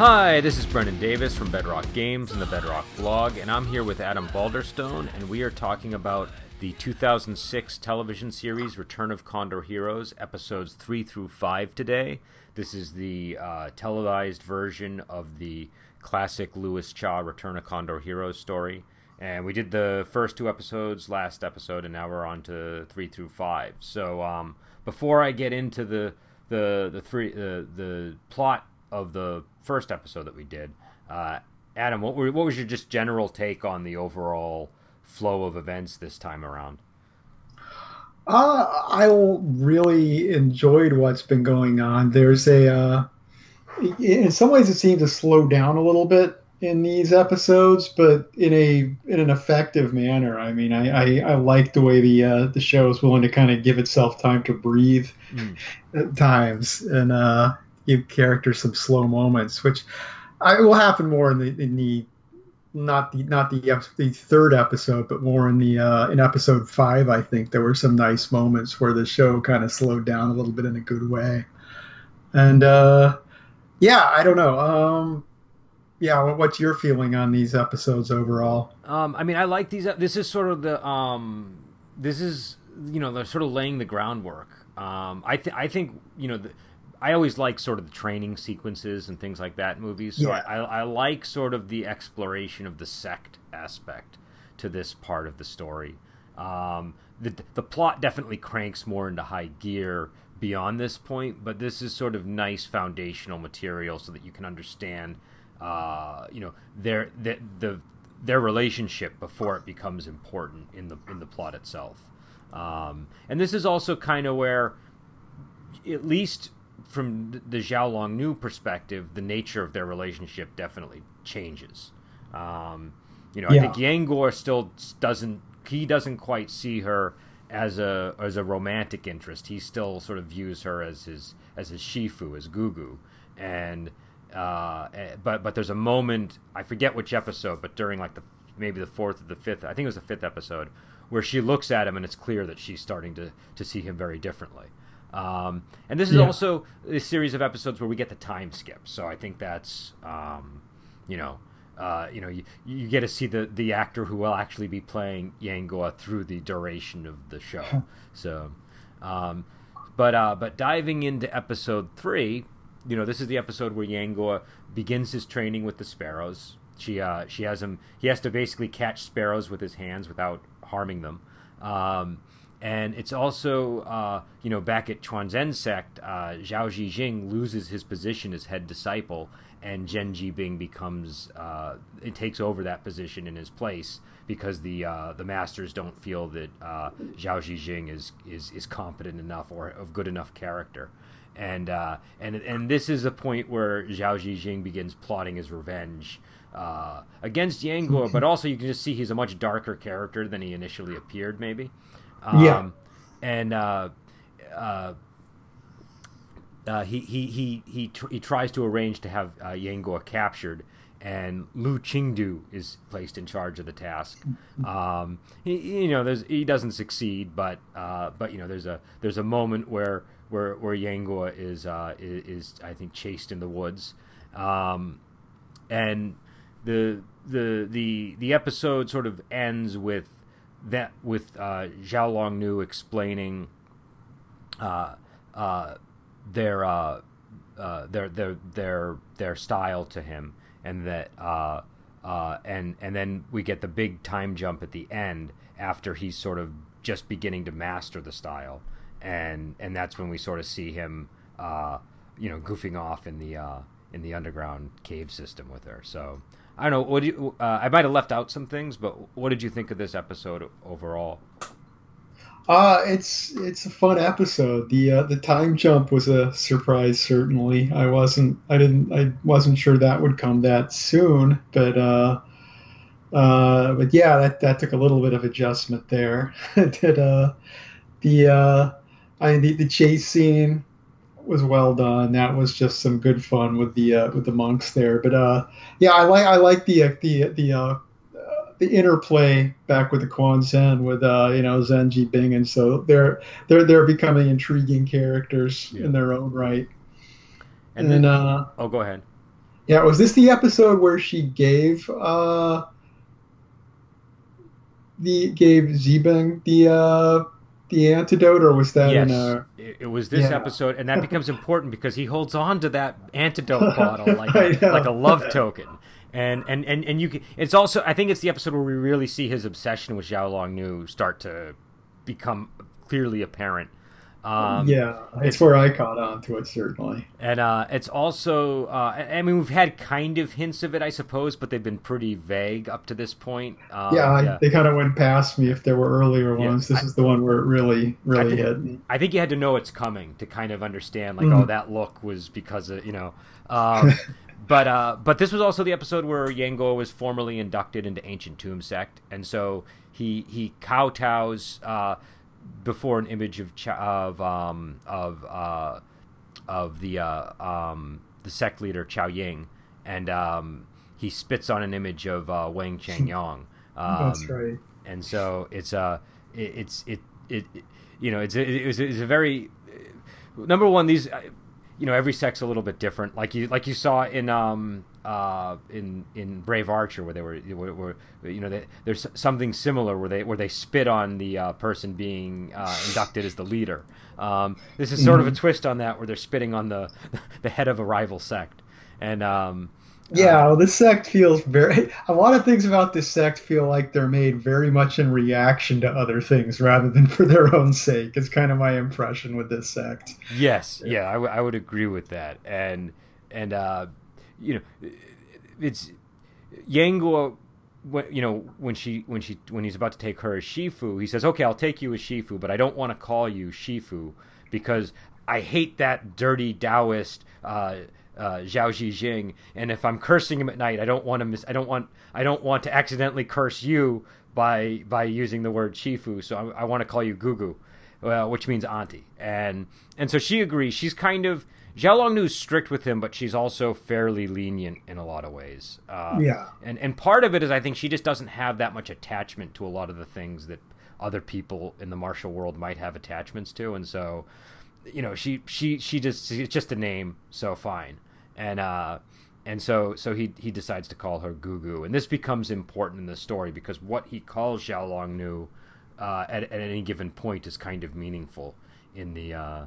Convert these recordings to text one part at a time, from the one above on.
Hi, this is Brendan Davis from Bedrock Games and the Bedrock blog, and I'm here with Adam Balderstone, and we are talking about the 2006 television series Return of Condor Heroes, episodes 3 through 5 today. This is the uh, televised version of the classic Louis Cha Return of Condor Heroes story. And we did the first two episodes last episode, and now we're on to 3 through 5. So um, before I get into the the the three the the plot of the first episode that we did. Uh, Adam, what, were, what was your just general take on the overall flow of events this time around? Uh, I really enjoyed what's been going on. There's a, uh, in some ways, it seemed to slow down a little bit in these episodes, but in a in an effective manner. I mean, I I, I like the way the uh, the show is willing to kind of give itself time to breathe mm. at times, and uh, give characters some slow moments, which I, will happen more in the in the not the not the the third episode, but more in the uh, in episode five. I think there were some nice moments where the show kind of slowed down a little bit in a good way, and uh, yeah, I don't know. Um, yeah, what's your feeling on these episodes overall? Um, I mean, I like these. This is sort of the um, this is you know they're sort of laying the groundwork. Um, I th- I think you know. The, I always like sort of the training sequences and things like that in movies. So yeah. I, I, like sort of the exploration of the sect aspect to this part of the story. Um, the the plot definitely cranks more into high gear beyond this point, but this is sort of nice foundational material so that you can understand, uh, you know, their the, the their relationship before it becomes important in the in the plot itself. Um, and this is also kind of where, at least from the Xiao Long Nu perspective, the nature of their relationship definitely changes. Um, you know, yeah. I think Yang Guo still doesn't he doesn't quite see her as a as a romantic interest. He still sort of views her as his as his shifu, as Gugu, and uh, eh, but but there's a moment I forget which episode, but during like the maybe the fourth or the fifth, I think it was the fifth episode, where she looks at him and it's clear that she's starting to to see him very differently. Um, and this is yeah. also a series of episodes where we get the time skip. So I think that's, um, you know, uh, you know, you, you get to see the, the actor who will actually be playing Yang Guo through the duration of the show. so, um, but uh, but diving into episode three, you know, this is the episode where Yang Guo begins his training with the sparrows. She uh, she has him. He has to basically catch sparrows with his hands without harming them. Um, and it's also, uh, you know, back at Quanzhen sect, uh, Zhao Zhijing loses his position as head disciple, and Zhen Jibing becomes, uh, it takes over that position in his place because the uh, the masters don't feel that uh, Zhao Zhijing is, is is competent enough or of good enough character. And uh, and and this is a point where Zhao Zhijing begins plotting his revenge uh, against Yang Guo, but also you can just see he's a much darker character than he initially appeared, maybe. Um, yeah. And uh, uh, uh, he he he he, tr- he tries to arrange to have uh, Yang Guo captured, and Lu Qingdu is placed in charge of the task. Um, he, you know, there's he doesn't succeed, but uh, but you know, there's a there's a moment where where where Yang Guo is, uh, is, is I think chased in the woods, um, and the the the the episode sort of ends with that with uh, Xiao Long Nu explaining uh, uh, their, uh, uh, their their their their style to him, and that uh, and and then we get the big time jump at the end after he's sort of just beginning to master the style, and and that's when we sort of see him, you know, goofing off in the in the underground cave system with her. So I don't know. What you? Uh, I might have left out some things, but what did you think of this episode overall? Uh, it's it's a fun episode. The uh, the time jump was a surprise. Certainly, I wasn't I didn't I wasn't sure that would come that soon. But uh, uh, but yeah, that that took a little bit of adjustment there. Did uh, the uh, I the, the chase scene was well done. That was just some good fun with the uh, with the monks there. But uh, yeah, I like I like the uh, the the uh, the interplay back with the Quanzhen with uh, you know Zhen Jibing, and so they're they're they're becoming intriguing characters yeah. in their own right. And, and then, uh, oh, go ahead. Yeah, was this the episode where she gave uh the gave Zebang the uh the antidote, or was that yes, in a? It, was this Yeah. episode, and that becomes important because he holds on to that antidote bottle like a, like a love token. And, and, and, and you can, it's also I think it's the episode where we really see his obsession with Xiao Long Nu start to become clearly apparent. Um, yeah, it's- it's where I caught on to it certainly. And uh, it's also, uh, I I mean, we've had kind of hints of it, I suppose, but they've been pretty vague up to this point. Um, yeah, I, they kind of went past me if there were earlier Yeah, ones. This I- is the one where it really, really think- hit me. I think you had to know it's coming to kind of understand, like, Mhm. oh, that look was because of, you know. Um, but uh, but this was also the episode where Yang Guo was formally inducted into Ancient Tomb Sect, and so he he kowtows uh, before an image of of um, of uh, of the uh, um, the sect leader Chao Ying, and um, he spits on an image of uh, Wang Chongyang. Um, That's right. and so it's uh it, it's it, it it- you know it's a, it was it's a very number one these you know every sect's a little bit different. Like you like you saw in um uh in in Brave Archer where they were where, you know they, there's something similar where they where they spit on the uh, person being uh, inducted as the leader. Um this is sort of a twist on that where they're spitting on the the head of a rival sect. And um Yeah, well, this sect feels very. A lot of things about this sect feel like they're made very much in reaction to other things rather than for their own sake. It's kind of my impression with this sect. Yes, yeah, I, w- I would agree with that, and and uh, you know, it's Yang Guo. When, you know when she when she when he's about to take her as Shifu, he says, "Okay, I'll take you as Shifu, but I don't want to call you Shifu because I hate that dirty Taoist uh, uh, Zhao Zhijing, and if I'm cursing him at night, I don't want to miss. I don't want I don't want to accidentally curse you by by using the word Shifu, so I, I want to call you Gugu." well, which means auntie, and and so she agrees. She's kind of Zhao Longnu is strict with him, but she's also fairly lenient in a lot of ways. Uh, Yeah. and and part of it is I think she just doesn't have that much attachment to a lot of the things that other people in the martial world might have attachments to, and so you know she she she just it's just a name, so fine, and uh. And so, so he he decides to call her Gugu, and this becomes important in the story because what he calls Xiao Long Nu uh, at, at any given point is kind of meaningful in the uh,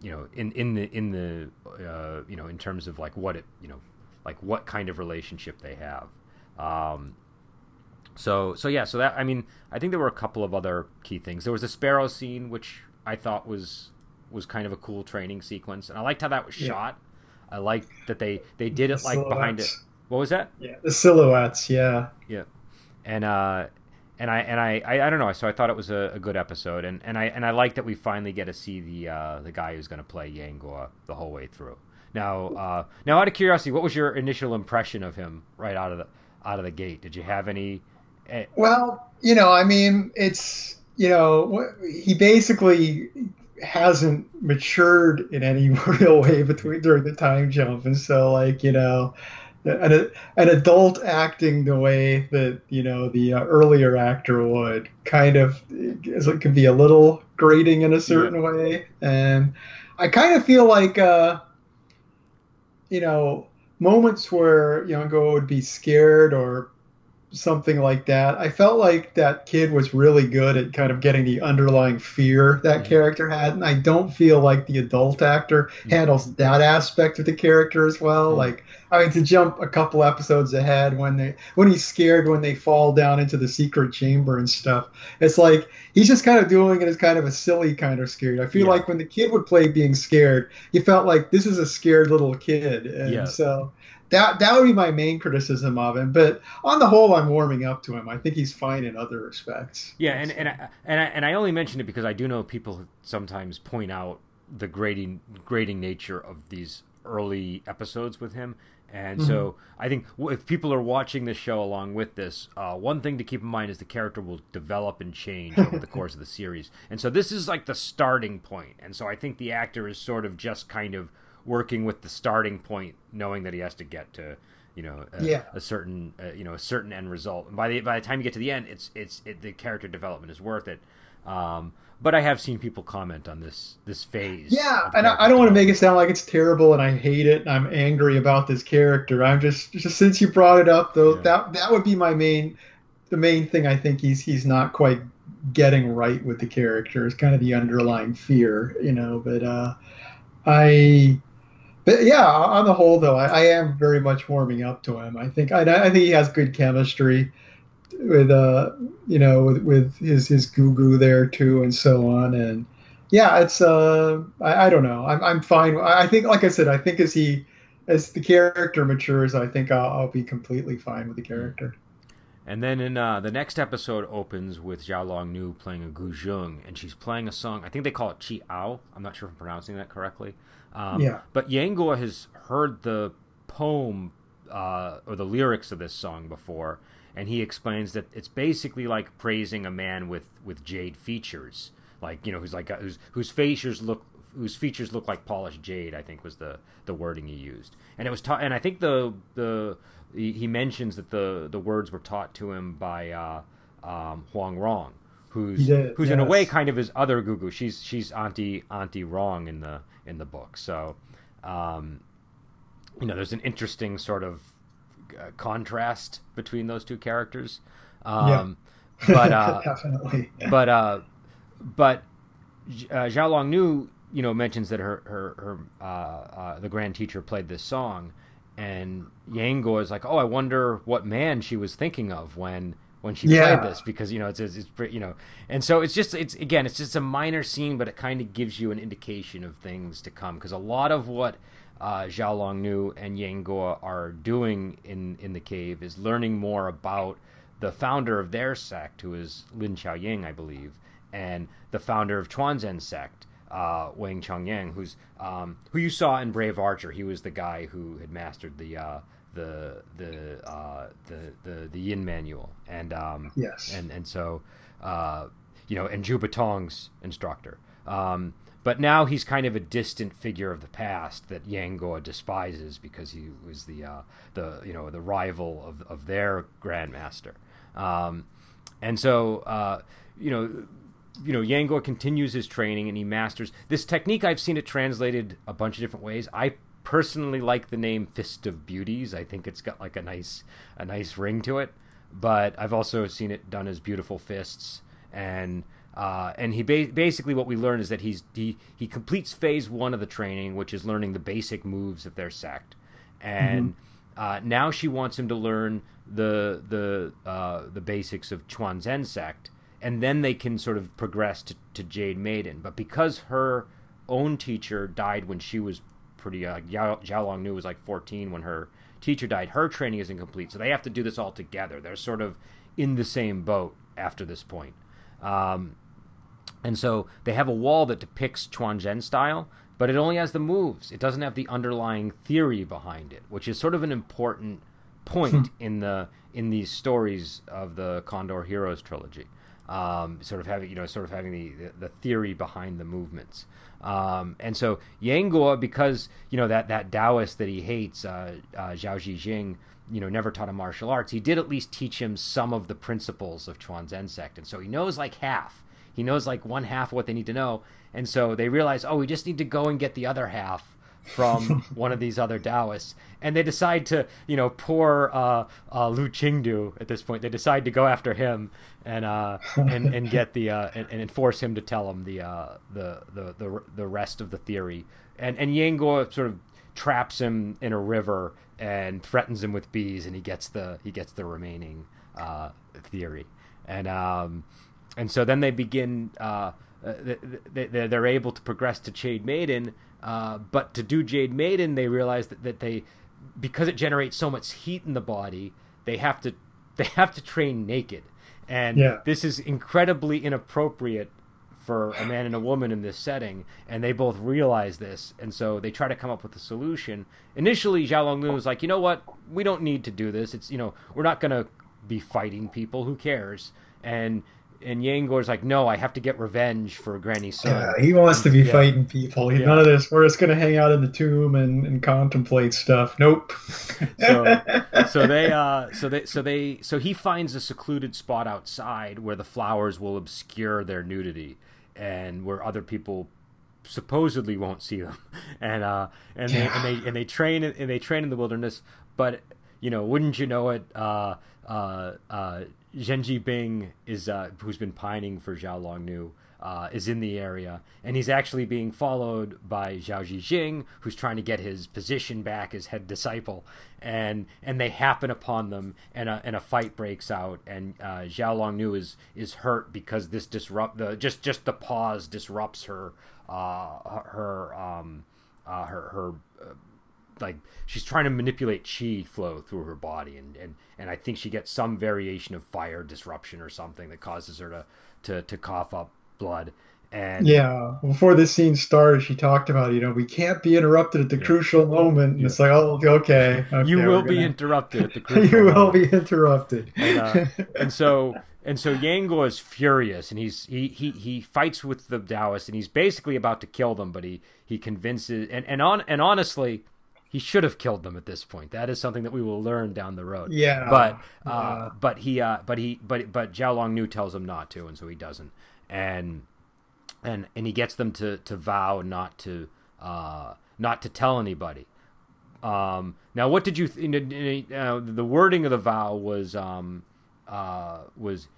you know in in the in the uh, you know in terms of like what it you know like what kind of relationship they have um, so so yeah so that I mean I think there were a couple of other key things there was a sparrow scene which I thought was was kind of a cool training sequence and I liked how that was Yeah. shot I like that they they did it like behind it what was that Yeah, the silhouettes. Yeah. yeah, and uh, and I and I, I I don't know. So I thought it was a, a good episode, and, and I and I like that we finally get to see the uh, the guy who's going to play Yang Guo the whole way through. Now, uh, now out of curiosity, what was your initial impression of him right out of the out of the gate? Did you have any? eh, Well, you know, I mean, it's you know, he basically hasn't matured in any real way between during the time jump, and so like you know, an an adult acting the way that you know the uh, earlier actor would kind of is it could be a little grating in a certain way, and I kind of feel like uh, you know moments where Yang Guo would be scared or something like that. I felt like that kid was really good at kind of getting the underlying fear that Mhm. character had, and I don't feel like the adult actor Mhm. handles that aspect of the character as well. Mhm. Like, I mean, to jump a couple episodes ahead when they when he's scared when they fall down into the secret chamber and stuff, it's like he's just kind of doing it as kind of a silly kind of scared. I feel Yeah. like when the kid would play being scared, you felt like this is a scared little kid, and Yeah. so that that would be my main criticism of him. But on the whole, I'm warming up to him. I think he's fine in other respects. Yeah, and and I, and I, and I only mention it because I do know people sometimes point out the grading grading nature of these early episodes with him. And so I think if people are watching this show along with this, uh, one thing to keep in mind is the character will develop and change over the course of the series. And so this is like the starting point. And so I think the actor is sort of just kind of working with the starting point, knowing that he has to get to, you know, a, Yeah. a certain, uh, you know, a certain end result. And by the by the time you get to the end, it's it's it, the character development is worth it. Um, but I have seen people comment on this this phase. Yeah, and I, I, don't want to make it sound like it's terrible and I hate it and I'm angry about this character. I'm just just since you brought it up though, yeah. that that would be my main the main thing I think he's he's not quite getting right with the character is kind of the underlying fear, you know. But uh, I, but yeah, on the whole though, I, I am very much warming up to him. I think I, I think he has good chemistry with uh you know with, with his his Gugu there too and so on and yeah it's uh I, I don't know I'm I'm fine I think like I said I think as he as the character matures I think I'll, I'll be completely fine with the character. And then in uh, the next episode opens with Xiao Long Nu playing a guzheng, and she's playing a song. I think they call it Qi Ao. I'm not sure if I'm pronouncing that correctly. Um, yeah. But Yang Guo has heard the poem uh, or the lyrics of this song before, and he explains that it's basically like praising a man with with jade features, like you know, who's like whose whose features look whose features look like polished jade. I think was the the wording he used, and it was taught. And I think the the he mentions that the the words were taught to him by uh, um, Huang Rong, who's did, who's yes. in a way kind of his other Gugu. She's she's Auntie Auntie Wrong in the in the book. So, um, you know, there's an interesting sort of uh, contrast between those two characters. Um, yeah. but uh, definitely. But uh, but uh, Xiao Long Nu, you know, mentions that her her her uh, uh, the grand teacher played this song, and Yang is like, oh, I wonder what man she was thinking of when when she yeah. played this because you know it's, it's, it's you know and so it's just it's again it's just a minor scene but it kind of gives you an indication of things to come because a lot of what uh, Xiao Long Nu and Yang Guo are doing in, in the cave is learning more about the founder of their sect, who is Lin Chaoying, I believe, and the founder of Quanzhen sect, uh, Wang Chongyang, who's um, who you saw in Brave Archer. He was the guy who had mastered the uh, the the, uh, the the the Yin manual, and um, yes, and and so uh, you know, and Zhou Botong's instructor. Um, but now he's kind of a distant figure of the past that Yang Guo despises because he was the uh, the you know the rival of of their grandmaster, um, and so uh, you know you know Yang Guo continues his training and he masters this technique. I've seen it translated a bunch of different ways. I personally like the name Fist of Beauties. I think it's got like a nice a nice ring to it. But I've also seen it done as beautiful fists and uh, and he ba- basically what we learn is that he's he he completes phase one of the training, which is learning the basic moves of their sect, and mm-hmm. uh, now she wants him to learn the the uh, the basics of Quanzhen sect, and then they can sort of progress to, to Jade Maiden. But because her own teacher died when she was pretty uh, Xiao Long Nu was like 14 when her teacher died. Her training is incomplete, so they have to do this all together. They're sort of in the same boat after this point. Um, and so they have a wall that depicts Quanzhen style, but it only has the moves. It doesn't have the underlying theory behind it, which is sort of an important point hmm. in the in these stories of the Condor Heroes trilogy. Um, sort of having you know sort of having the, the, the theory behind the movements. Um, and so Yang Guo, because you know that that Taoist that he hates, uh, uh, Zhao Zhijing, you know, never taught him martial arts. He did at least teach him some of the principles of Quanzhen sect, and so he knows like half. He knows like one half what they need to know, and so they realize, oh, we just need to go and get the other half from one of these other Taoists, and they decide to, you know, poor uh, uh, Lu Qingdu at this point. They decide to go after him and uh, and and get the uh, and, and force him to tell them the, uh, the the the the rest of the theory. And and Yang Guo sort of traps him in a river and threatens him with bees, and he gets the he gets the remaining uh, theory. And um, and so then they begin. Uh, uh they, they're able to progress to Jade Maiden, uh, but to do Jade Maiden, they realize that, that they, because it generates so much heat in the body, they have to they have to train naked, and yeah. this is incredibly inappropriate for a man and a woman in this setting, and they both realize this, and so they try to come up with a solution. Initially, Xiao Long Nu was like, you know what, we don't need to do this. It's you know we're not going to be fighting people. Who cares? And and Yang Guo's like, no, I have to get revenge for Granny Sun. Yeah, he wants to be Yeah. fighting people. Yeah. None of this. We're just gonna hang out in the tomb and, and contemplate stuff. Nope. So- so they uh so they so they so he finds a secluded spot outside where the flowers will obscure their nudity and where other people supposedly won't see them and uh and they and they and they train and they train in the wilderness but you know wouldn't you know it uh uh uh Zhen Jibing is uh who's been pining for Zhao Longnu uh, is in the area, and he's actually being followed by Zhao Zhijing, who's trying to get his position back as head disciple, and and they happen upon them, and a and a fight breaks out, and uh, Zhao Longnu is is hurt because this disrupt the just just the pause disrupts her uh, her um uh, her her uh, like she's trying to manipulate chi flow through her body and, and and I think she gets some variation of fire disruption or something that causes her to to, to cough up blood and Yeah. Before this scene started, she talked about you know we can't be interrupted at the crucial moment. And Yeah. it's like oh okay, okay you will we're be gonna- interrupted at the crucial you will moment. be interrupted. and, uh, and so and so Yang Guo is furious and he's he, he he fights with the Taoists and he's basically about to kill them but he he convinces and and on and honestly he should have killed them at this point that is something that we will learn down the road yeah. but uh, yeah. but he uh, but he but but Zhao Long Nu tells him not to, and so he doesn't, and and and he gets them to to vow not to uh, not to tell anybody. Um, now, what did you? Th- uh, the wording of the vow was um, uh, was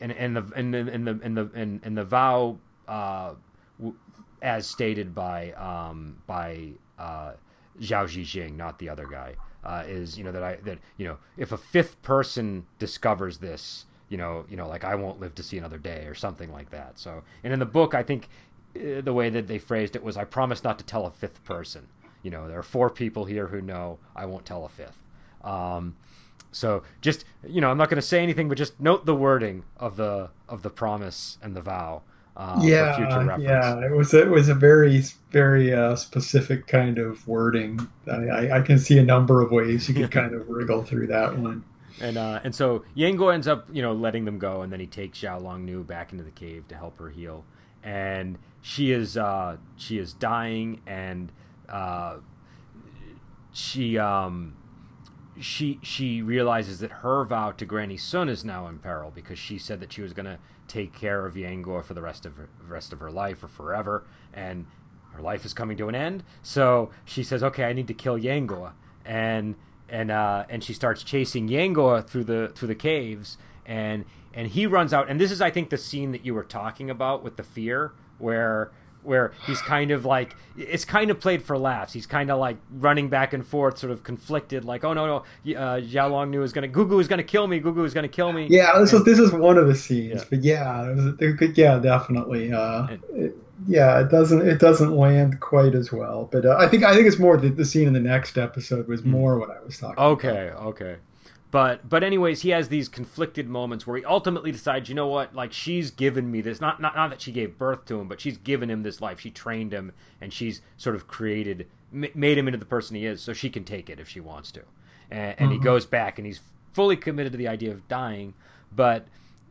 and and the and the and the and the and, and the vow uh, w- as stated by um, by uh, Zhao Zhijing, not the other guy, uh, is you know that I that you know if a fifth person discovers this, you know you know like I won't live to see another day or something like that. So and in the book, I think uh, the way that they phrased it was I promise not to tell a fifth person. You know there are four people here who know I won't tell a fifth. Um, so just you know I'm not going to say anything, but just note the wording of the of the promise and the vow. Uh, yeah, for future reference. yeah, it was it was a very very uh, specific kind of wording. I, I, I can see a number of ways you could kind of wriggle through that one. And uh, and so Yang Guo ends up, you know, letting them go, and then he takes Xiao Long Nu back into the cave to help her heal. And she is uh, she is dying, and uh, she um, she she realizes that her vow to Granny Sun is now in peril because she said that she was going to take care of Yang Guo for the rest of her, rest of her life or forever, and her life is coming to an end. So she says, "Okay, I need to kill Yang Guo," and and uh, and she starts chasing Yang Guo through the through the caves, and and he runs out. And this is, I think, the scene that you were talking about with the fear, where where he's kind of like it's kind of played for laughs. He's kind of like running back and forth, sort of conflicted, like, "Oh no, no, uh, Xiao Long is gonna, Gugu is gonna kill me, Gugu is gonna kill me." Yeah, this is this is one of the scenes, Yeah. but yeah, was, yeah, definitely. Uh, And- it, yeah, it doesn't it doesn't land quite as well, but uh, I think I think it's more the, the scene in the next episode was more what I was talking. about. Okay, okay. But but anyways, he has these conflicted moments where he ultimately decides, you know what, like she's given me this not not not that she gave birth to him, but she's given him this life. She trained him and she's sort of created m- made him into the person he is, so she can take it if she wants to. And, and he Mhm. goes back and he's fully committed to the idea of dying, but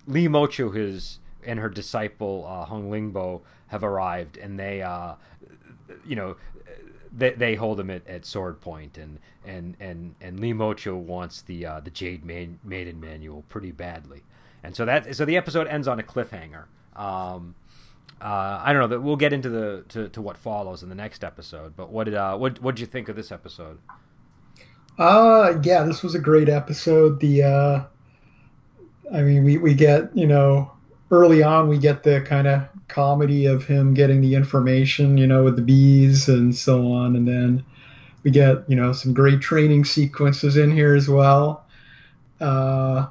Li Mochou his and her disciple uh, Hong Lingbo have arrived and they uh you know they, they hold him at, at sword point and and and and Li Mochou wants the uh, the Jade Man- Maiden manual pretty badly, and so that so the episode ends on a cliffhanger. Um, uh, I don't know that we'll get into the to, to what follows in the next episode. But what did uh, what what did you think of this episode? Uh yeah, this was a great episode. The uh I mean we, we get, you know, early on we get the kind of comedy of him getting the information, you know, with the bees and so on, and then we get, you know, some great training sequences in here as well. Uh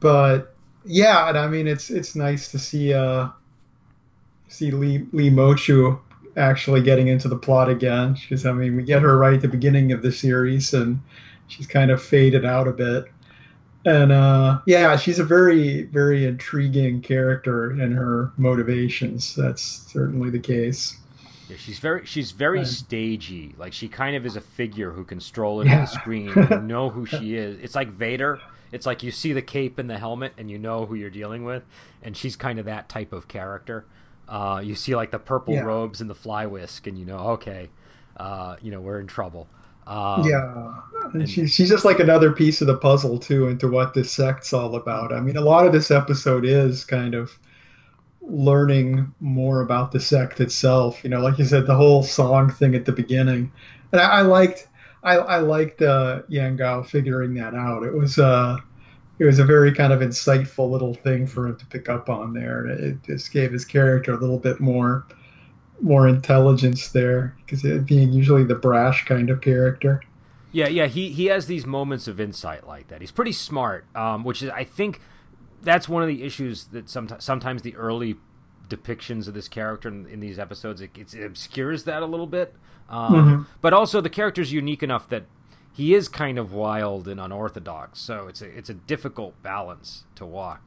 but yeah, and I mean it's it's nice to see uh see Lee Li Mochou actually getting into the plot again. Because I mean, we get her right at the beginning of the series, and she's kind of faded out a bit. And uh, yeah, she's a very, very intriguing character in her motivations. That's certainly the case. Yeah, she's very she's very stagey. Like she kind of is a figure who can stroll into yeah. the screen. You know who she is. It's like Vader. It's like you see the cape and the helmet, and you know who you're dealing with. And she's kind of that type of character. Uh, you see like the purple yeah. robes and the fly whisk, and you know, okay, uh, you know, we're in trouble. Um, yeah, and, and she's just like another piece of the puzzle too into what this sect's all about. I mean, a lot of this episode is kind of learning more about the sect itself. You know, like you said, the whole song thing at the beginning, and I, I liked I, I liked uh, Yang Guo figuring that out. It was uh, it was a very kind of insightful little thing for him to pick up on there. It just gave his character a little bit more more intelligence there because being usually the brash kind of character. Yeah, yeah, he he has these moments of insight like that. He's pretty smart, um, which is I think that's one of the issues that sometimes sometimes the early depictions of this character in, in these episodes it, it, obscures that a little bit. Um, mm-hmm. But also the character's unique enough that he is kind of wild and unorthodox, so it's a it's a difficult balance to walk.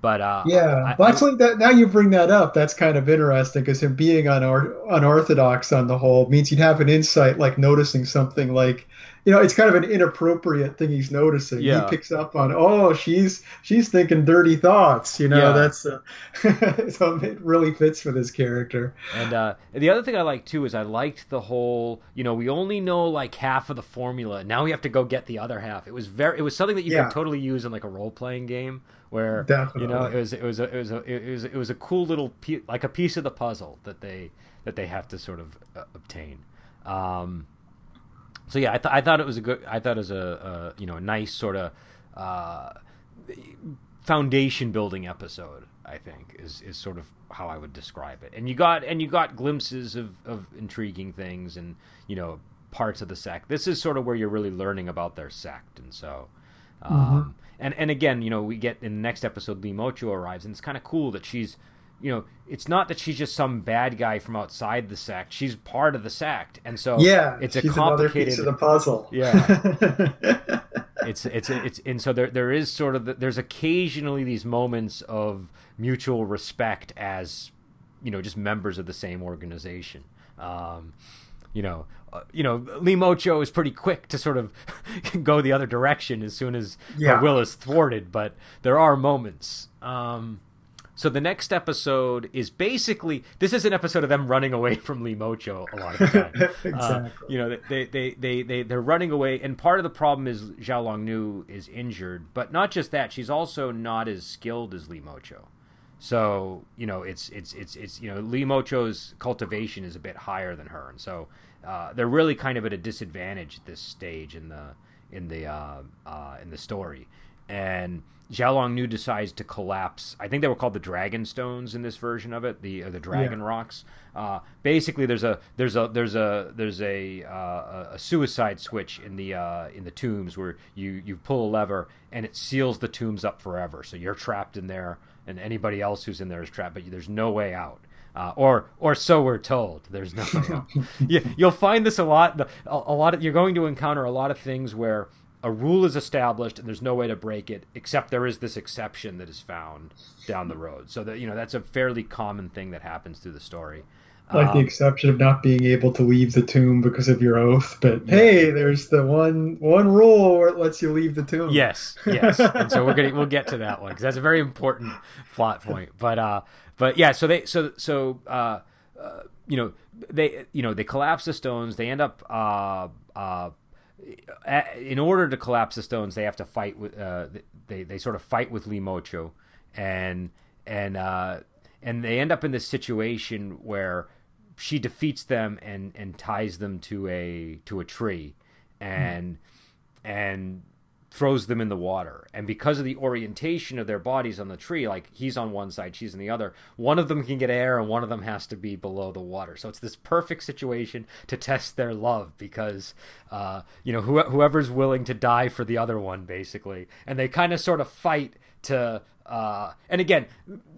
But uh, yeah, well, actually, that, now you bring that up, that's kind of interesting because him being unor- unorthodox on the whole means he'd have an insight, like noticing something like you know, it's kind of an inappropriate thing he's noticing. Yeah. He picks up on, oh, she's she's thinking dirty thoughts. You know, yeah. that's uh, so it really fits for this character. And uh, the other thing I like too is I liked the whole, you know, we only know like half of the formula. Now we have to go get the other half. It was very, it was something that you yeah. could totally use in like a role playing game where Definitely. you know it was it was a, it was a, it was it was a cool little pe- like a piece of the puzzle that they that they have to sort of uh, obtain. Um, so yeah, I, th- I thought it was a good. I thought it was a, a you know a nice sort of uh, foundation building episode. I think is is sort of how I would describe it. And you got and you got glimpses of, of intriguing things and you know parts of the sect. This is sort of where you're really learning about their sect, and so. Um, mm-hmm. And and again, you know, we get in the next episode, Li Mochou arrives, and it's kind of cool that she's you know, it's not that she's just some bad guy from outside the sect. She's part of the sect, and so yeah, it's a complicated piece of the puzzle. Yeah, it's it's it's and so there there is sort of the, there's occasionally these moments of mutual respect as you know just members of the same organization. Um, you know, uh, you know, Li Mochou is pretty quick to sort of go the other direction as soon as yeah. will is thwarted, but there are moments. Um, so the next episode is basically this is an episode of them running away from Li Mochou a lot of the time. Uh, exactly. Uh, you know, they, they, they, they, they're running away, and part of the problem is Xiao Long Nu is injured, but not just that, she's also not as skilled as Li Mochou. So, you know, it's, it's, it's, it's, you know, Li Mochou's cultivation is a bit higher than her. And so uh, they're really kind of at a disadvantage at this stage in the, in the, uh, uh, in the story. And, Xiao Long Nu decides to collapse. I think they were called the Dragon Stones in this version of it, the uh, the Dragon yeah. Rocks. Uh, basically, there's a there's a there's a there's a uh, a suicide switch in the uh, in the tombs where you you pull a lever and it seals the tombs up forever. So you're trapped in there, and anybody else who's in there is trapped. But there's no way out. Uh, or or so we're told. There's no. yeah, you'll find this a lot. A, a lot of you're going to encounter a lot of things where a rule is established and there's no way to break it except there is this exception that is found down the road so that you know that's a fairly common thing that happens through the story like um, the exception of not being able to leave the tomb because of your oath but yeah. hey there's the one one rule where it lets you leave the tomb. Yes yes. And so we're gonna we'll get to that one because that's a very important plot point. But uh but yeah so they so so uh, uh you know they you know they collapse the stones. They end up uh uh in order to collapse the stones, they have to fight with uh, they they sort of fight with Li Mochou, and and uh, and they end up in this situation where she defeats them and and ties them to a to a tree, and mm. and throws them in the water. And because of the orientation of their bodies on the tree, like he's on one side, she's on the other, one of them can get air and one of them has to be below the water. So it's this perfect situation to test their love because, uh, you know, wh- whoever's willing to die for the other one, basically. And they kind of sort of fight to uh, and again,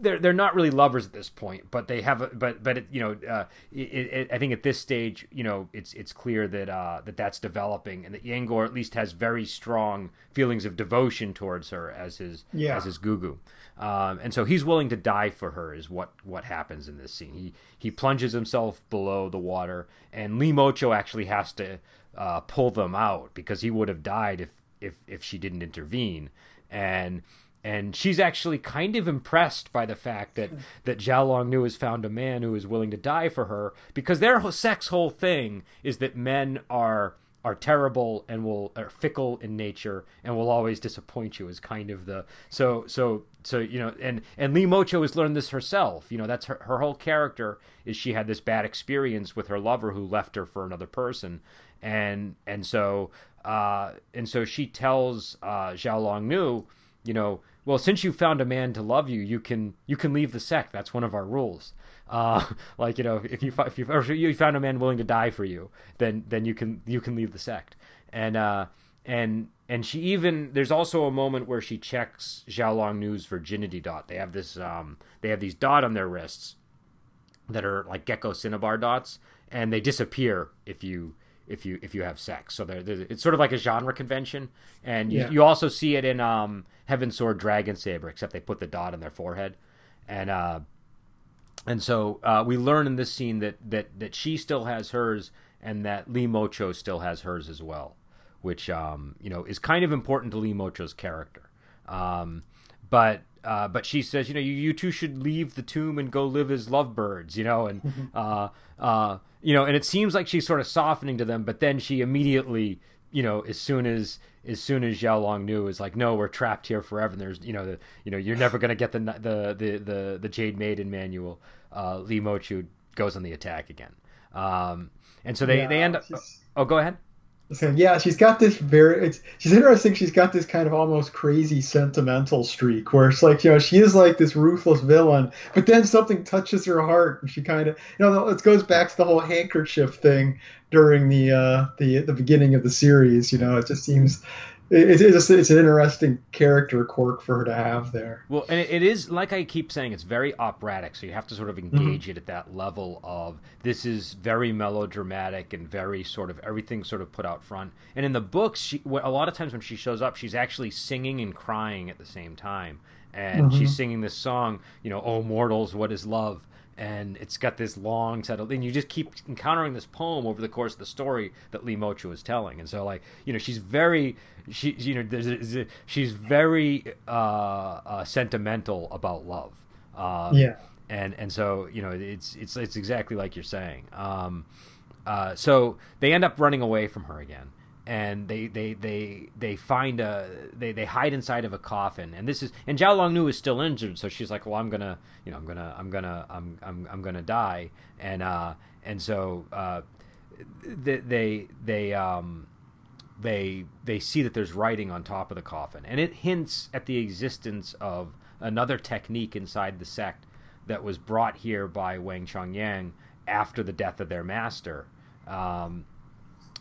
they're they're not really lovers at this point, but they have a, but but it, you know, uh, it, it, I think at this stage, you know, it's it's clear that uh, that that's developing, and that Yang Guo at least has very strong feelings of devotion towards her as his yeah. as his Gugu, um, and so he's willing to die for her. Is what what happens in this scene. He he plunges himself below the water, and Li Mochou actually has to uh, pull them out because he would have died if if if she didn't intervene, and and she's actually kind of impressed by the fact that that Zhao Long Nu has found a man who is willing to die for her because their sex whole thing is that men are are terrible and will are fickle in nature and will always disappoint you is kind of the so so so you know and and Li Mochou has learned this herself. You know that's her her whole character is she had this bad experience with her lover who left her for another person. And and so uh and so she tells uh Zhao Long Nu you know well, since you found a man to love you, you can you can leave the sect. That's one of our rules. Uh, like you know, if you if you you found a man willing to die for you, then then you can you can leave the sect. And uh, and and she even there's also a moment where she checks Zhao Long Nu's virginity dot. They have this um they have these dot on their wrists that are like gecko cinnabar dots, and they disappear if you if you if you have sex. So there, it's sort of like a genre convention, and you, yeah. you also see it in um, Heaven Sword Dragon Saber, except they put the dot on their forehead, and uh, and so uh, we learn in this scene that that that she still has hers, and that Li Mochou still has hers as well, which um, you know is kind of important to Li Mochou's character. Um, but uh, but she says, you know, you, you two should leave the tomb and go live as lovebirds, you know, and uh, uh, you know, and it seems like she's sort of softening to them, but then she immediately, you know, as soon as as soon as Zhao Long knew is like, no, we're trapped here forever. And there's, you know, the, you know, you're never gonna get the the the the, the Jade Maiden manual. Uh, Li Mochou goes on the attack again, um, and so they yeah, they end up. Oh, go ahead. So yeah, she's got this very. It's she's interesting. She's got this kind of almost crazy sentimental streak where it's like you know she is like this ruthless villain, but then something touches her heart and she kind of you know it goes back to the whole handkerchief thing during the uh, the the beginning of the series. You know, it just seems it, it's, it's an interesting character quirk for her to have there. Well, and it, it is like I keep saying, it's very operatic, so you have to sort of mm-hmm. engage mm-hmm. it at that level of this is very melodramatic and very sort of everything sort of put out front. And in the books, she, a lot of times when she shows up, she's actually singing and crying at the same time, and mm-hmm. she's singing this song, you know, "Oh mortals, what is love." And it's got this long set of and you just keep encountering this poem over the course of the story that Li Mochou is telling. And so like you know she's very she you know there's a, she's very uh, uh, sentimental about love. Um, yeah. and and so you know it's it's it's exactly like you're saying. Um, uh, so they end up running away from her again and they they they they find a they they hide inside of a coffin. And this is and Zhao Long Nu is still injured so she's like well I'm gonna you know I'm gonna I'm gonna I'm I'm I'm gonna die. And uh and so uh they they they um they they see that there's writing on top of the coffin. And it hints at the existence of another technique inside the sect that was brought here by Wang Chongyang after the death of their master. Um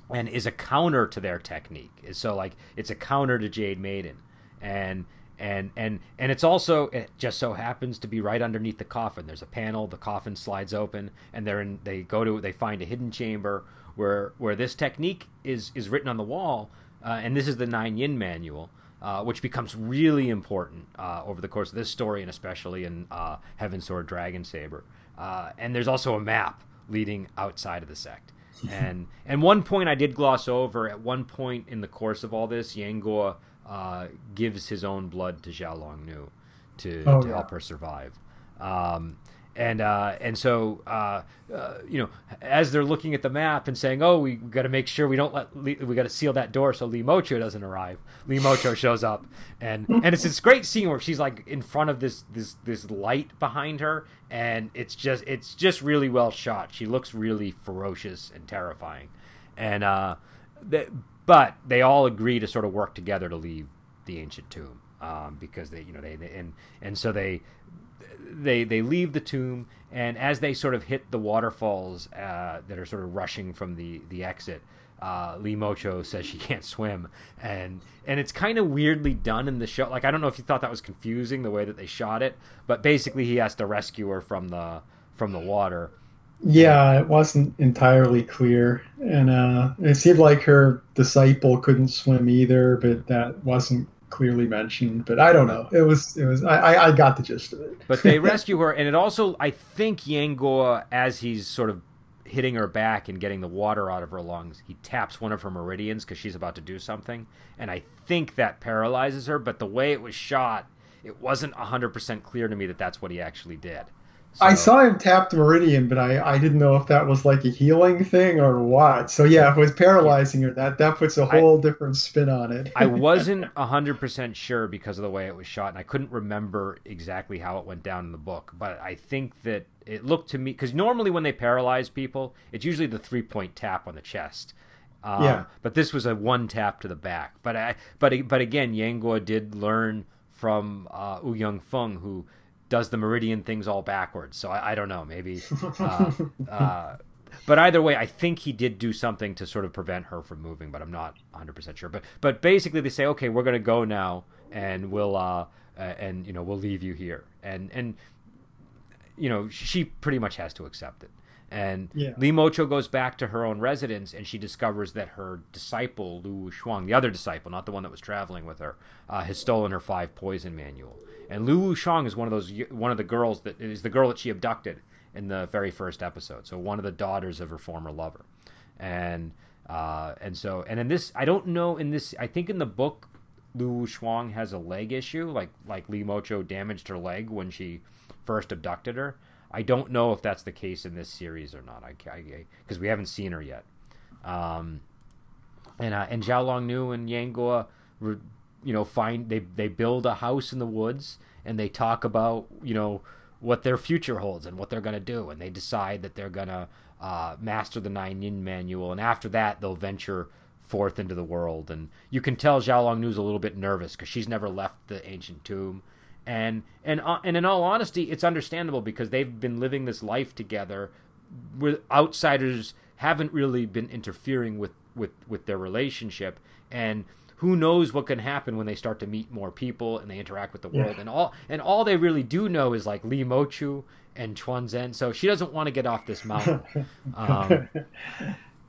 and is a counter to their technique. So like it's a counter to Jade Maiden, and and and and it's also it just so happens to be right underneath the coffin. There's a panel. The coffin slides open, and they're in. They go to. They find a hidden chamber where where this technique is is written on the wall, uh, and this is the Nine Yin manual. Uh, which becomes really important uh, over the course of this story, and especially in uh, Heaven Sword Dragon Saber. Uh, and there's also a map leading outside of the sect and and one point I did gloss over. At one point in the course of all this, Yang Guo uh, gives his own blood to Zhao Long Nu to, oh, to yeah. help her survive. Um, and uh, and so uh, uh, you know, as they're looking at the map and saying, "Oh, we got to make sure we don't let Lee, we got to seal that door so Li Mochou doesn't arrive." Li Mochou shows up, and and it's this great scene where she's like in front of this this this light behind her, and it's just it's just really well shot. She looks really ferocious and terrifying, and uh, but they all agree to sort of work together to leave the ancient tomb um, because they you know they, they and and so they they they leave the tomb, and as they sort of hit the waterfalls uh, that are sort of rushing from the the exit, uh, Li Mochou says she can't swim, and and it's kind of weirdly done in the show. Like I don't know if you thought that was confusing the way that they shot it, but basically he has to rescue her from the from the water. Yeah, it wasn't entirely clear, and uh, it seemed like her disciple couldn't swim either, but that wasn't clearly mentioned. But I don't know. It was it was I I got the gist of it. but they rescue her, and it also I think Yang Guo as he's sort of hitting her back and getting the water out of her lungs, he taps one of her meridians because she's about to do something, and I think that paralyzes her. But the way it was shot, it wasn't hundred percent clear to me that that's what he actually did. I saw him tap the meridian, but I, I didn't know if that was like a healing thing or what. So yeah, if it was paralyzing or that that puts a whole I, different spin on it. I wasn't hundred percent sure because of the way it was shot, and I couldn't remember exactly how it went down in the book. But I think that it looked to me because normally when they paralyze people, it's usually the three point tap on the chest. Um, yeah. But this was a one tap to the back. But I but but again, Yang Guo did learn from uh, Ouyang Feng who does the meridian things all backwards. So I, I don't know, maybe. Uh, uh, but either way, I think he did do something to sort of prevent her from moving, but I'm not 100 percent sure. But but basically, they say, okay, we're going to go now, and we'll uh, and you know we'll leave you here, and and you know she pretty much has to accept it. And yeah. Li Mochou goes back to her own residence, and she discovers that her disciple Lu Shuang, the other disciple, not the one that was traveling with her, uh, has stolen her five poison manual. And Lu Shuang is one of those one of the girls that is the girl that she abducted in the very first episode. So one of the daughters of her former lover, and uh, and so and in this I don't know in this I think in the book Lu Shuang has a leg issue like like Li Mochou damaged her leg when she first abducted her. I don't know if that's the case in this series or not. I because we haven't seen her yet. Um, and uh, and Xiaolong Nu and Yang Guo you know find they they build a house in the woods and they talk about you know what their future holds and what they're to do and they decide that they're to uh, master the nine yin manual and after that they'll venture forth into the world and you can tell Xiaolong a little bit nervous because she's never left the ancient tomb and and uh, and in all honesty it's understandable because they've been living this life together where outsiders haven't really been interfering with with with their relationship and who knows what can happen when they start to meet more people and they interact with the world yeah. and all and all they really do know is like Li Mochou and Quanzhen. So she doesn't want to get off this mountain. Um,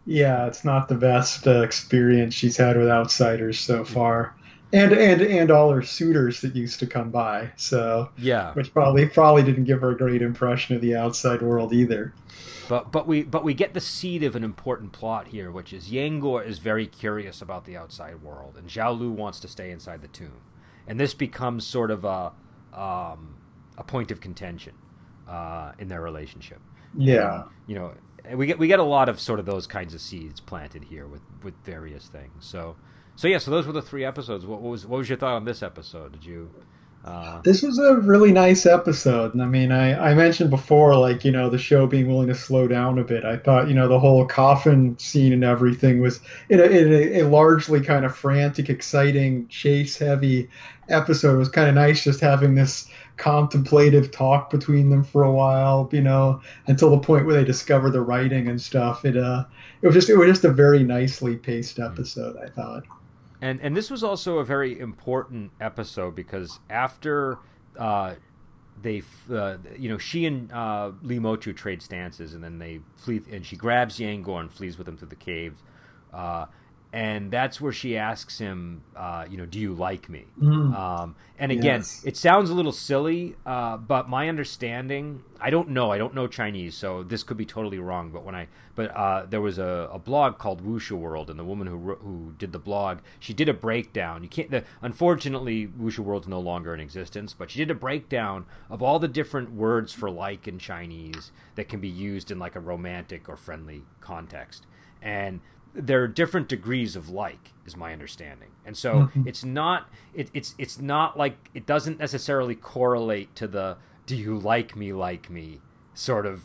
yeah, it's not the best uh, experience she's had with outsiders so far. And, and and all her suitors that used to come by, so yeah, which probably probably didn't give her a great impression of the outside world either. But but we but we get the seed of an important plot here, which is Yang Guo is very curious about the outside world, and Zhao Lu wants to stay inside the tomb, and this becomes sort of a um, a point of contention uh, in their relationship. Yeah, and, you know, we get we get a lot of sort of those kinds of seeds planted here with with various things. So so yeah, so those were the three episodes. What, what was what was your thought on this episode? Did you uh, this was a really nice episode. And I mean, I, I mentioned before, like, you know, the show being willing to slow down a bit. I thought, you know, the whole coffin scene and everything was in a, in a, a largely kind of frantic, exciting, chase heavy episode. It was kind of nice just having this contemplative talk between them for a while, you know, until the point where they discover the writing and stuff. It, uh, it was just, it was just a very nicely paced episode, I thought and and this was also a very important episode because after uh, they uh, you know she and uh, Li Mochou trade stances and then they flee and she grabs Yang Guo and flees with him through the caves. Uh, and that's where she asks him, uh, you know, do you like me? Mm. Um, and again, yes. it sounds a little silly, uh, but my understanding, I don't know, I don't know Chinese, so this could be totally wrong. But when I, but uh, there was a, a, blog called Wushu World, and the woman who who did the blog, she did a breakdown. You can't, the, unfortunately, Wushu World's no longer in existence, but she did a breakdown of all the different words for like in Chinese that can be used in like a romantic or friendly context and there are different degrees of like is my understanding and so mm-hmm. it's not it, it's it's not like it doesn't necessarily correlate to the do you like me like me sort of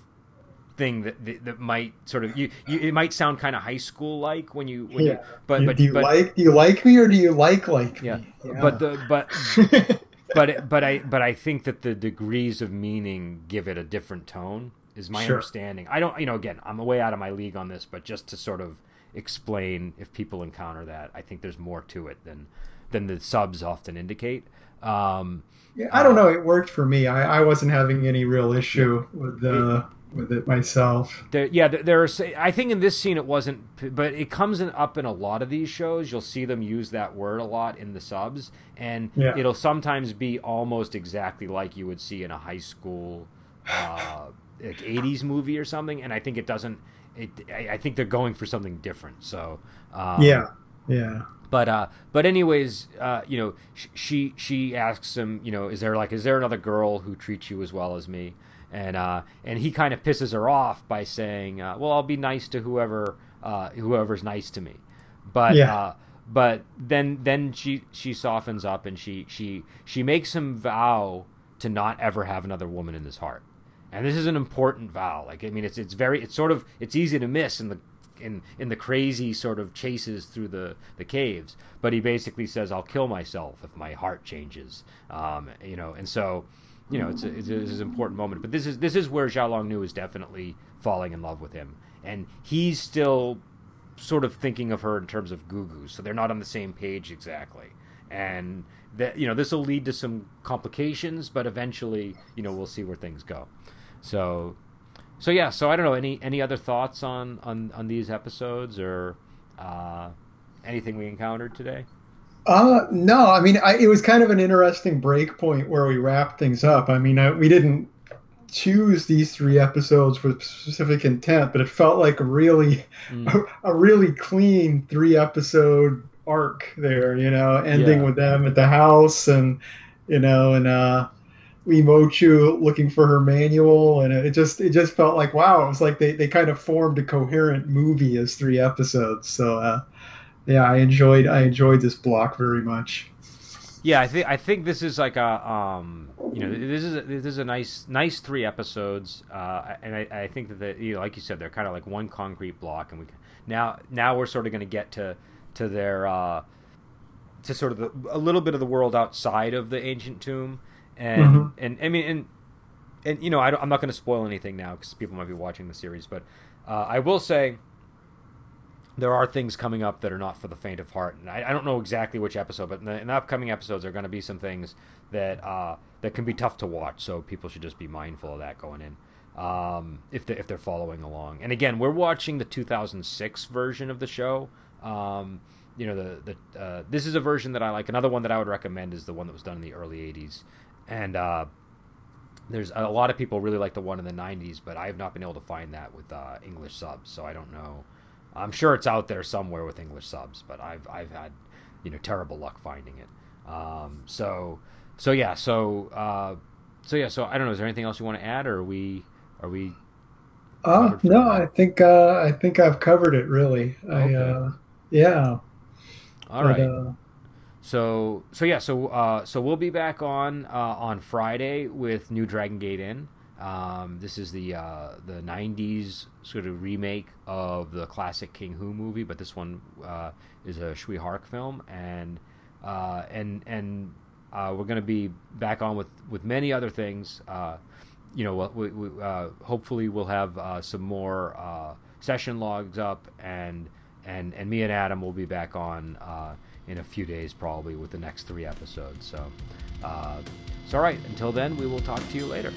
thing that that, that might sort of you, you it might sound kind of high school like when you when yeah. you but but do you but, like do you like me or do you like like yeah, yeah. but the but but but I but I think that the degrees of meaning give it a different tone is my sure. understanding. I don't you know again I'm way out of my league on this, but just to sort of explain if people encounter that. I think there's more to it than than the subs often indicate. Um, yeah, I don't know. It worked for me. I, I wasn't having any real issue with the with it myself. There, yeah, there, there's. I think in this scene it wasn't, but it comes in, up in a lot of these shows. You'll see them use that word a lot in the subs, and yeah. it'll sometimes be almost exactly like you would see in a high school, uh, like '80s movie or something. And I think it doesn't. It. I, I think they're going for something different. So. Um, yeah. Yeah. But uh, but anyways, uh, you know, she she asks him, you know, is there like is there another girl who treats you as well as me? and uh, and he kind of pisses her off by saying, uh, "Well, I'll be nice to whoever uh, whoever's nice to me," but yeah. Uh, but then then she she softens up and she she she makes him vow to not ever have another woman in his heart, and this is an important vow. Like I mean, it's it's very it's sort of it's easy to miss in the in in the crazy sort of chases through the the caves. But he basically says, "I'll kill myself if my heart changes," um, you know, and so you know, it's a, it's, a, it's an important moment. But this is this is where Xiaolong Nu is definitely falling in love with him, and he's still sort of thinking of her in terms of Gugu, so they're not on the same page exactly. And that you know, this will lead to some complications, but eventually, you know, we'll see where things go. So, so yeah. So I don't know. Any any other thoughts on on on these episodes or uh, anything we encountered today? Uh, no, I mean, I, it was kind of an interesting break point where we wrapped things up. I mean, I, we didn't choose these three episodes with specific intent, but it felt like a really, mm. a, a, really clean three episode arc there, you know, ending yeah. with them at the house and, you know, and, uh, Li Mochou looking for her manual and it just it just felt like wow it was like they, they kind of formed a coherent movie as three episodes so uh, yeah, I enjoyed I enjoyed this block very much. Yeah, I think I think this is like a um, you know this is a, this is a nice nice three episodes, uh, and I, I think that the, you know, like you said they're kind of like one concrete block, and we now now we're sort of going to get to to their uh, to sort of the, a little bit of the world outside of the ancient tomb, and mm-hmm. and I mean and and you know I am not going to spoil anything now because people might be watching the series, but uh, I will say there are things coming up that are not for the faint of heart, and I, I don't know exactly which episode, but in the, in the upcoming episodes, there are going to be some things that uh, that can be tough to watch. So people should just be mindful of that going in um, if they, if they're following along. And again, we're watching the 2006 version of the show. Um, you know, the the uh, this is a version that I like. Another one that I would recommend is the one that was done in the early 80s, and uh, there's a lot of people really like the one in the 90s, but I have not been able to find that with uh, English subs, so I don't know I'm sure it's out there somewhere with English subs, but I've I've had you know terrible luck finding it. Um, so so yeah, so uh, so yeah, so I don't know. Is there anything else you want to add, or are we are we? Uh, no, I think uh, I think I've covered it really. Okay. I, uh, yeah. All but, right. Uh, so so yeah, so uh, so we'll be back on uh, on Friday with New Dragon Gate Inn. Um, this is the uh, the '90s sort of remake of the classic King Hu movie, but this one uh, is a Tsui Hark film, and uh, and and uh, we're going to be back on with with many other things. Uh, you know, we, we, uh, hopefully we'll have some more session logs up, and and and me and Adam will be back on in a few days, probably with the next three episodes. So, uh, so all right. Until then, we will talk to you later.